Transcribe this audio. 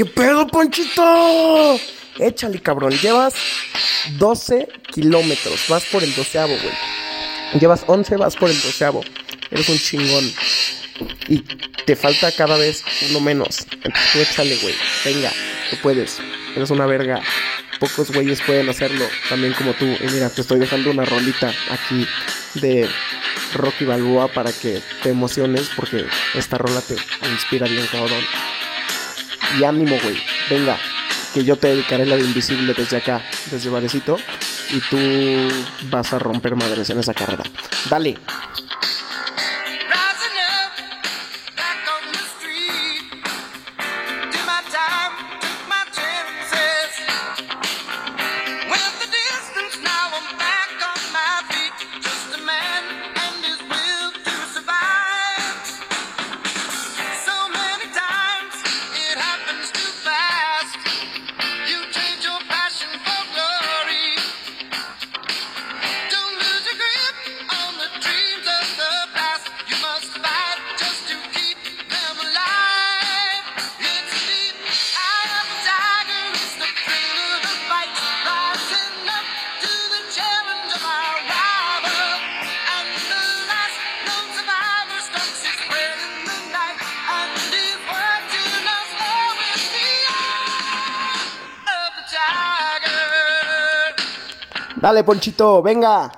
¿Qué pedo, Ponchito? Échale, cabrón. Llevas 12 kilómetros. Vas por el doceavo, güey. Llevas 11, vas por el doceavo. Eres un chingón. Y te falta cada vez uno menos. Entonces tú échale, güey. Venga, tú puedes. Eres una verga. Pocos güeyes pueden hacerlo también como tú. Y mira, te estoy dejando una rolita aquí de Rocky Balboa para que te emociones porque esta rola te inspira bien, cabrón. Y ánimo, güey. Venga, que yo te dedicaré la de invisible desde acá, desde Varecito. Y tú vas a romper madres en esa carrera. Dale. Dale, Ponchito, venga.